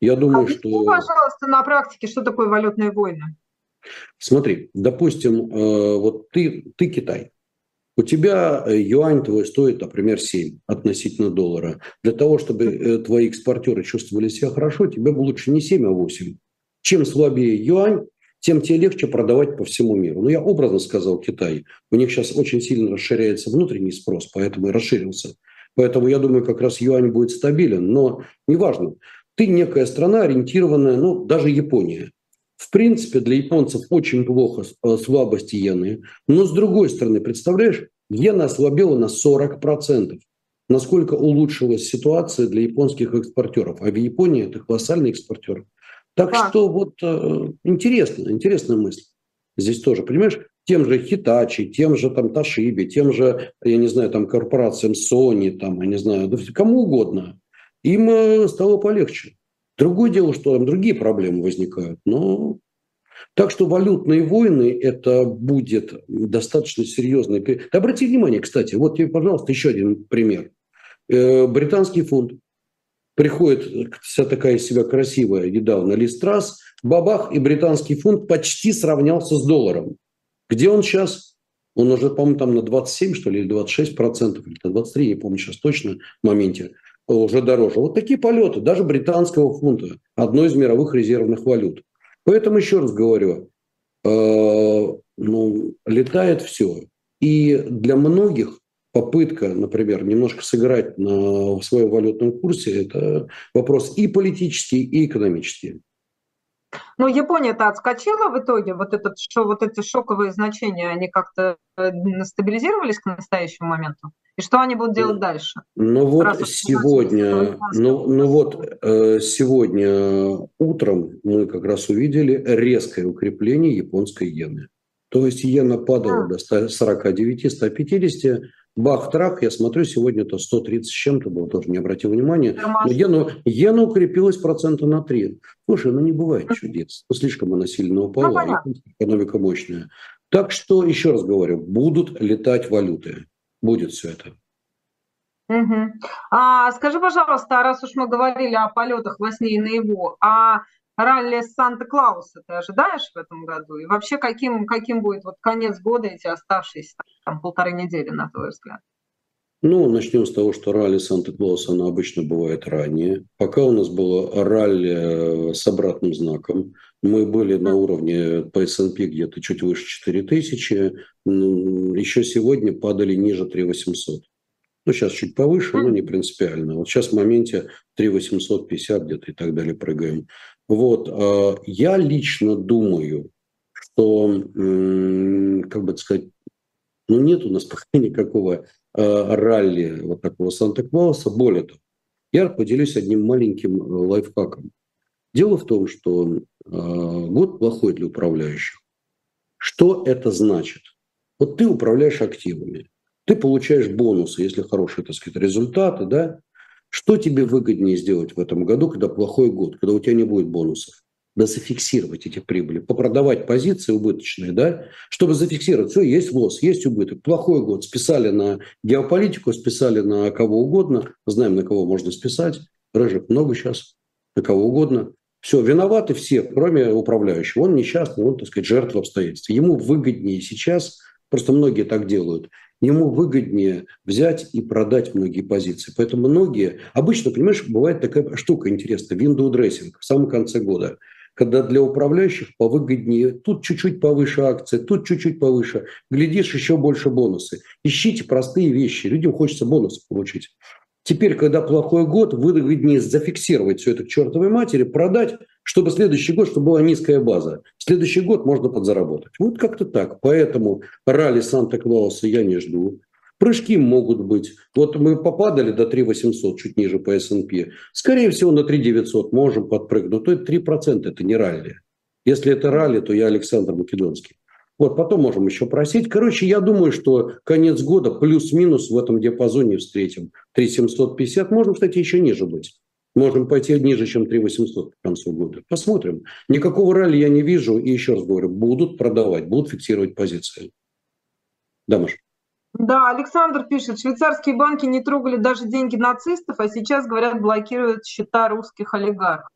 Я думаю, Объясни, что... пожалуйста, на практике, что такое валютные войны? Смотри, допустим, э, вот ты, ты Китай. У тебя э, юань твой стоит, например, 7 относительно доллара. Для того, чтобы э, твои экспортеры чувствовали себя хорошо, тебе бы лучше не 7, а 8. Чем слабее юань, тем тебе легче продавать по всему миру. Ну, я образно сказал Китай. У них сейчас очень сильно расширяется внутренний спрос, поэтому и расширился. Поэтому я думаю, как раз юань будет стабилен. Но неважно, ты некая страна, ориентированная, ну, даже Япония. В принципе, для японцев очень плохо э, слабость иены. Но с другой стороны, представляешь, иена ослабела на 40%. Насколько улучшилась ситуация для японских экспортеров. А в Японии это колоссальный экспортер. Так да. что вот э, интересно, интересная мысль здесь тоже. Понимаешь, тем же Hitachi, тем же там Toshiba, тем же, я не знаю, там корпорациям Sony, там, я не знаю, кому угодно, им э, стало полегче. Другое дело, что там другие проблемы возникают. Но так что валютные войны – это будет достаточно серьезный. Обрати внимание, кстати, вот тебе, пожалуйста, еще один пример. Э, британский фунт. Приходит вся такая себя красивая недавно Листрас, бабах, и британский фунт почти сравнялся с долларом. Где он сейчас? Он уже, по-моему, там на 27, что ли, или 26 процентов, или на 23, не помню сейчас точно в моменте, уже дороже. Вот такие полеты, даже британского фунта, одной из мировых резервных валют. Поэтому еще раз говорю, э, ну, летает все. И для многих попытка, например, немножко сыграть на своем валютном курсе, это вопрос и политический, и экономический. Но Япония-то отскочила в итоге, вот, этот, что, вот эти шоковые значения, они как-то э, стабилизировались к настоящему моменту? И что они будут делать дальше? Ну вот Раз сегодня, ну, ну вот э, сегодня утром мы как раз увидели резкое укрепление японской иены. То есть иена падала а. до 149-150, Бах-трах, я смотрю, сегодня это 130 с чем-то было, тоже не обратил внимания. Но иена, иена укрепилась процента на 3. Слушай, ну не бывает чудес. Ну, слишком она сильно упала, ну, экономика мощная. Так что, еще раз говорю, будут летать валюты. Будет все это. Угу. А, скажи, пожалуйста, раз уж мы говорили о полетах во сне и наяву, а ралли Санта-Клауса ты ожидаешь в этом году? И вообще, каким, каким будет вот конец года, эти оставшиеся там, полторы недели, на твой взгляд? Ну, начнем с того, что ралли Санта-Клауса, оно обычно бывает ранее. Пока у нас было ралли э, с обратным знаком, мы были на уровне по S&P где-то чуть выше 4000, еще сегодня падали ниже 3800. Ну, сейчас чуть повыше, но не принципиально. Вот сейчас в моменте 3850 где-то и так далее прыгаем. Вот. А, я лично думаю, что, как бы сказать, ну, нет у нас пока никакого а, ралли вот такого Санта-Клауса. Более того, я поделюсь одним маленьким э, лайфхаком. Дело в том, что год плохой для управляющих. Что это значит? Вот ты управляешь активами, ты получаешь бонусы, если хорошие, так сказать, результаты, да, что тебе выгоднее сделать в этом году, когда плохой год, когда у тебя не будет бонусов? Да зафиксировать эти прибыли, попродавать позиции убыточные, да, чтобы зафиксировать, все, есть лосс, есть убыток. Плохой год списали на геополитику, списали на кого угодно, знаем, на кого можно списать, рыжих много сейчас, на кого угодно. Все, виноваты все, кроме управляющего. Он несчастный, он, так сказать, жертва обстоятельств. Ему выгоднее сейчас, просто многие так делают, ему выгоднее взять и продать многие позиции. Поэтому многие, обычно, понимаешь, бывает такая штука интересная, window dressing в самом конце года, когда для управляющих повыгоднее, тут чуть-чуть повыше акции, тут чуть-чуть повыше, глядишь, еще больше бонусы. Ищите простые вещи, людям хочется бонусы получить. Теперь, когда плохой год, выгоднее зафиксировать все это к чертовой матери, продать, чтобы следующий год, чтобы была низкая база. Следующий год можно подзаработать. Вот как-то так. Поэтому ралли Санта-Клауса я не жду. Прыжки могут быть. Вот мы попадали до 3 800, чуть ниже по S&P. Скорее всего, на 3 900 можем подпрыгнуть. То это 3%, это не ралли. Если это ралли, то я Александр Македонский. Вот, потом можем еще просить. Короче, я думаю, что конец года плюс-минус в этом диапазоне встретим. 3750, можем, кстати, еще ниже быть. Можем пойти ниже, чем 3800 к концу года. Посмотрим. Никакого ралли я не вижу. И еще раз говорю, будут продавать, будут фиксировать позиции. Да? Да, Александр пишет, швейцарские банки не трогали даже деньги нацистов, а сейчас, говорят, блокируют счета русских олигархов.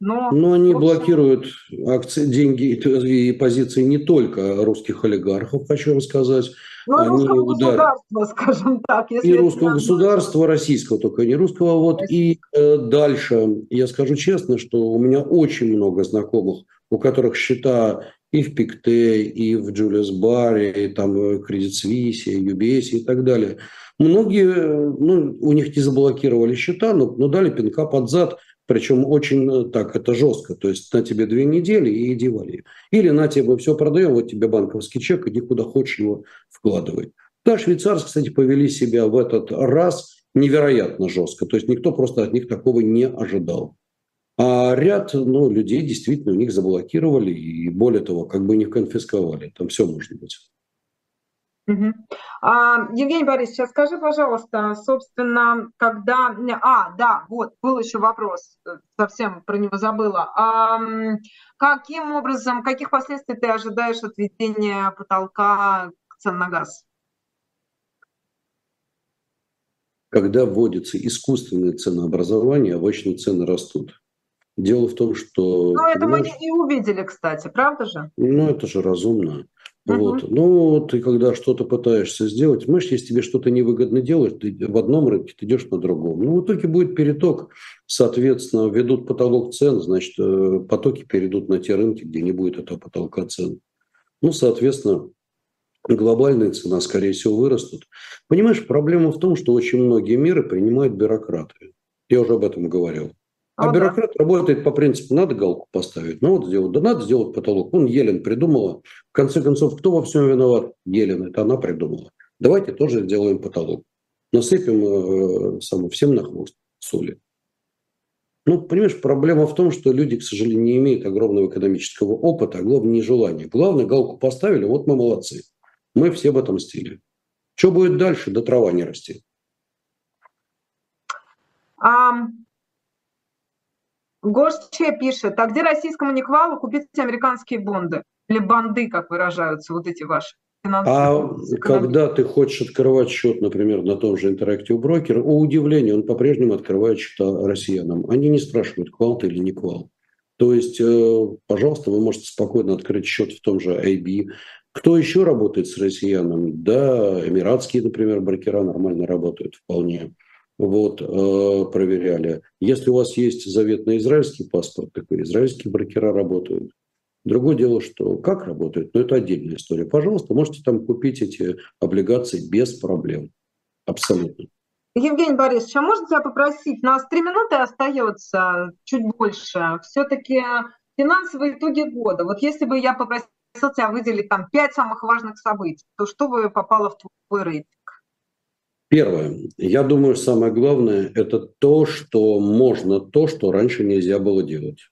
Но, Но они общем... блокируют акции, деньги и позиции не только русских олигархов, хочу вам сказать. Ну, они русского удар... государства, скажем так. Если и русского государства, российского только, не русского. Вот. И э, дальше, я скажу честно, что у меня очень много знакомых, у которых счета и в Пикте, и в Джулиус Барре, и там в Credit Suisse, и UBS и так далее. Многие, ну, у них не заблокировали счета, но, но дали пинка под зад причем очень э, так, это жестко. То есть на тебе две недели и иди вали. Или на тебе все продаем, вот тебе банковский чек, иди куда хочешь его вкладывай. Да, швейцарцы, кстати, повели себя в этот раз невероятно жестко. То есть никто просто от них такого не ожидал. А ряд ну, людей действительно у них заблокировали и более того, как бы не конфисковали. Там все может быть. Угу. А, Евгений Борисович, скажи, пожалуйста, собственно, когда... А, да, вот, был еще вопрос, э, совсем про него забыла. А, каким образом, каких последствий ты ожидаешь от введения потолка цен на газ? Когда вводится искусственное ценообразование, обычно цены растут. Дело в том, что... Ну, это мы и увидели, кстати, правда же? Ну, это же разумно. Uh-huh. Вот. Ну, ты когда что-то пытаешься сделать, знаешь, если тебе что-то невыгодно делать, ты в одном рынке, ты идешь на другом. Ну, в итоге будет переток. Соответственно, ведут потолок цен, значит, э, потоки перейдут на те рынки, где не будет этого потолка цен. Ну, соответственно, глобальная цена, скорее всего, вырастут. Понимаешь, проблема в том, что очень многие меры принимают бюрократы. Я уже об этом говорил. А, а бюрократ да. работает по принципу, надо галку поставить, ну вот сделать, да надо сделать потолок. Он Елен придумала. В конце концов, кто во всем виноват? Елен, это она придумала. Давайте тоже сделаем потолок. Насыпем э, саму, всем на хвост соли. Ну, понимаешь, проблема в том, что люди, к сожалению, не имеют огромного экономического опыта, а главное, не желания. Главное, галку поставили, вот мы молодцы. Мы все в этом стиле. Что будет дальше? До трава не расти. Um, Гошче пишет, а где российскому Никвалу купить американские бонды? Или банды, как выражаются вот эти ваши? А когда ты хочешь открывать счет, например, на том же Interactive Broker, о удивлении, он по-прежнему открывает счета россиянам. Они не спрашивают, квал ты или не квал. То есть, э, пожалуйста, вы можете спокойно открыть счет в том же IB. Кто еще работает с россиянами? Да, эмиратские, например, брокера нормально работают вполне. Вот, э, проверяли. Если у вас есть заветный израильский паспорт, так и израильские брокера работают. Другое дело, что как работают, но это отдельная история. Пожалуйста, можете там купить эти облигации без проблем. Абсолютно. Евгений Борисович, а можно тебя попросить? У нас три минуты остается, чуть больше. Все-таки финансовые итоги года. Вот если бы я попросил тебя выделить там пять самых важных событий, то что бы попало в твой рейтинг? Первое. Я думаю, самое главное – это то, что можно, то, что раньше нельзя было делать.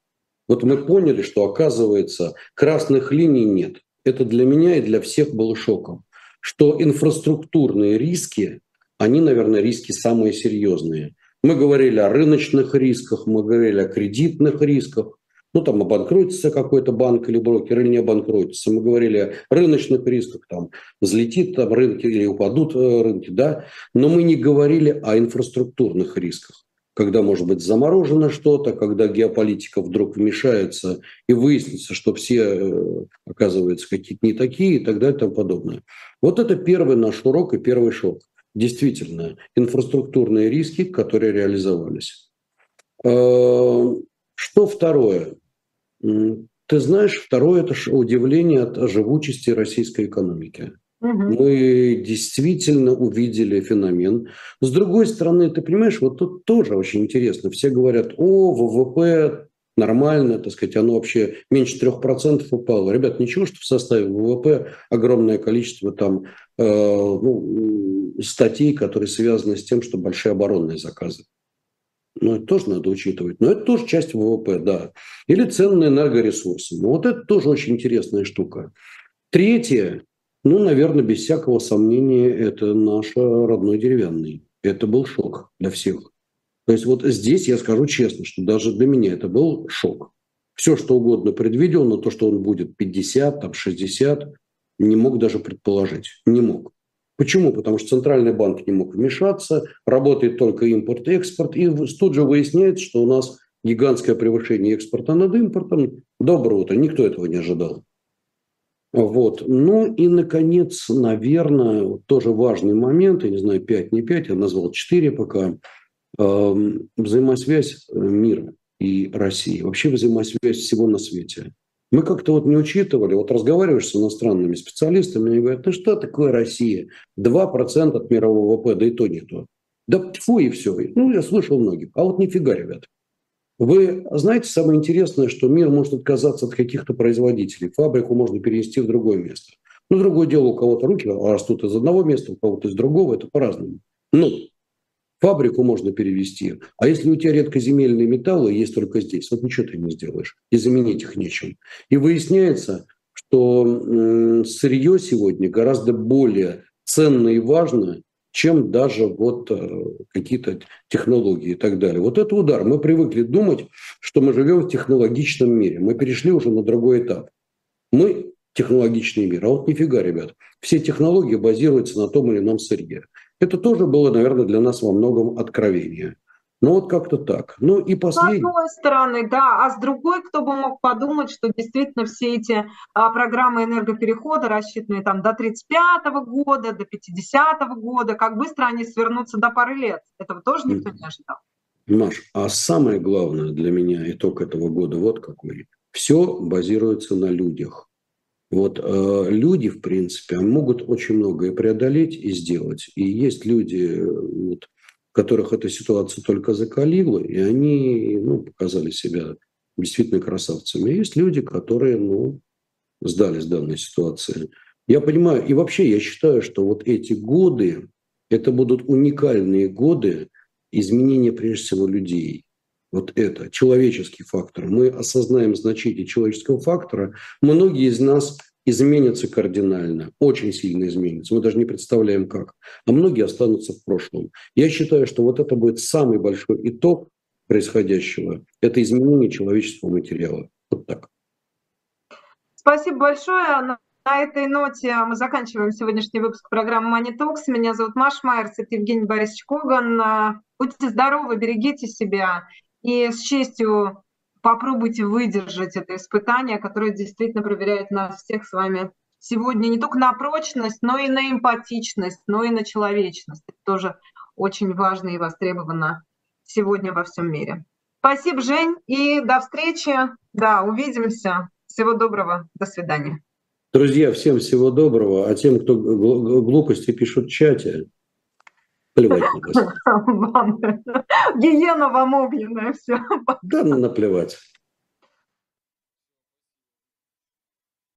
Вот мы поняли, что, оказывается, красных линий нет. Это для меня и для всех было шоком. Что инфраструктурные риски, они, наверное, риски самые серьезные. Мы говорили о рыночных рисках, мы говорили о кредитных рисках, ну, там, обанкротится какой-то банк или брокер, или не обанкротится. Мы говорили о рыночных рисках, там, взлетит там рынки или упадут э, рынки, да, но мы не говорили о инфраструктурных рисках когда может быть заморожено что-то, когда геополитика вдруг вмешается и выяснится, что все, э, оказывается, какие-то не такие и так далее и тому подобное. Вот это первый наш урок и первый шок. Действительно, инфраструктурные риски, которые реализовались. Э, что второе? Ты знаешь, второе – это удивление от живучести российской экономики. Угу. Мы действительно увидели феномен. С другой стороны, ты понимаешь, вот тут тоже очень интересно. Все говорят, о, ВВП нормально, так сказать, оно вообще меньше 3% упало. Ребят, ничего, что в составе ВВП огромное количество там э, ну, статей, которые связаны с тем, что большие оборонные заказы. Ну, это тоже надо учитывать. Но это тоже часть ВВП, да. Или ценные энергоресурсы. Ну, вот это тоже очень интересная штука. Третье, ну, наверное, без всякого сомнения, это наш родной деревянный. Это был шок для всех. То есть вот здесь я скажу честно, что даже для меня это был шок. Все, что угодно предвидел, но то, что он будет 50, там 60, не мог даже предположить. Не мог. Почему? Потому что Центральный банк не мог вмешаться, работает только импорт и тут же выясняется, что у нас гигантское превышение экспорта над импортом. Доброе утро, никто этого не ожидал. Вот. Ну и, наконец, наверное, тоже важный момент, я не знаю, 5, не 5, я назвал 4 пока, э, взаимосвязь мира и России, вообще взаимосвязь всего на свете. Мы как-то вот не учитывали, вот разговариваешь с иностранными специалистами, они говорят, ну что такое Россия? 2% от мирового ВВП, да и то не то. Да фу и все. Ну, я слышал многих. А вот нифига, ребят. Вы знаете, самое интересное, что мир может отказаться от каких-то производителей. Фабрику можно перенести в другое место. Ну, другое дело, у кого-то руки растут из одного места, у кого-то из другого, это по-разному. Ну, Фабрику можно перевести. А если у тебя редкоземельные металлы есть только здесь, вот ничего ты не сделаешь. И заменить их нечем. И выясняется, что сырье сегодня гораздо более ценно и важно, чем даже вот э, какие-то технологии и так далее. Вот это удар. Мы привыкли думать, что мы живем в технологичном мире. Мы перешли уже на другой этап. Мы технологичный мир. А вот нифига, ребят. Все технологии базируются на том или ином сырье. Это тоже было, наверное, для нас во многом откровение. Ну вот как-то так. Ну и последнее. С одной стороны, да, а с другой, кто бы мог подумать, что действительно все эти а, программы энергоперехода, рассчитанные там до 35 -го года, до 50 -го года, как быстро они свернутся до пары лет. Этого тоже никто не ожидал. Маш, а самое главное для меня итог этого года вот какой. Все базируется на людях. Вот э, люди, в принципе, могут очень многое преодолеть и сделать. И есть люди, вот, которых эта ситуация только закалила, и они ну, показали себя действительно красавцами. И есть люди, которые ну, сдались данной ситуации. Я понимаю, и вообще я считаю, что вот эти годы, это будут уникальные годы изменения прежде всего людей. Вот это, человеческий фактор. Мы осознаем значение человеческого фактора. Многие из нас изменятся кардинально, очень сильно изменятся. Мы даже не представляем как. А многие останутся в прошлом. Я считаю, что вот это будет самый большой итог происходящего. Это изменение человеческого материала. Вот так. Спасибо большое. На этой ноте мы заканчиваем сегодняшний выпуск программы Money Talks. Меня зовут Маша Майерс, это Евгений Борисович Коган. Будьте здоровы, берегите себя и с честью попробуйте выдержать это испытание, которое действительно проверяет нас всех с вами сегодня не только на прочность, но и на эмпатичность, но и на человечность. Это тоже очень важно и востребовано сегодня во всем мире. Спасибо, Жень, и до встречи. Да, увидимся. Всего доброго. До свидания. Друзья, всем всего доброго. А тем, кто глупости пишут в чате, плевать вас. Гиена вам огненная, все. Да, наплевать.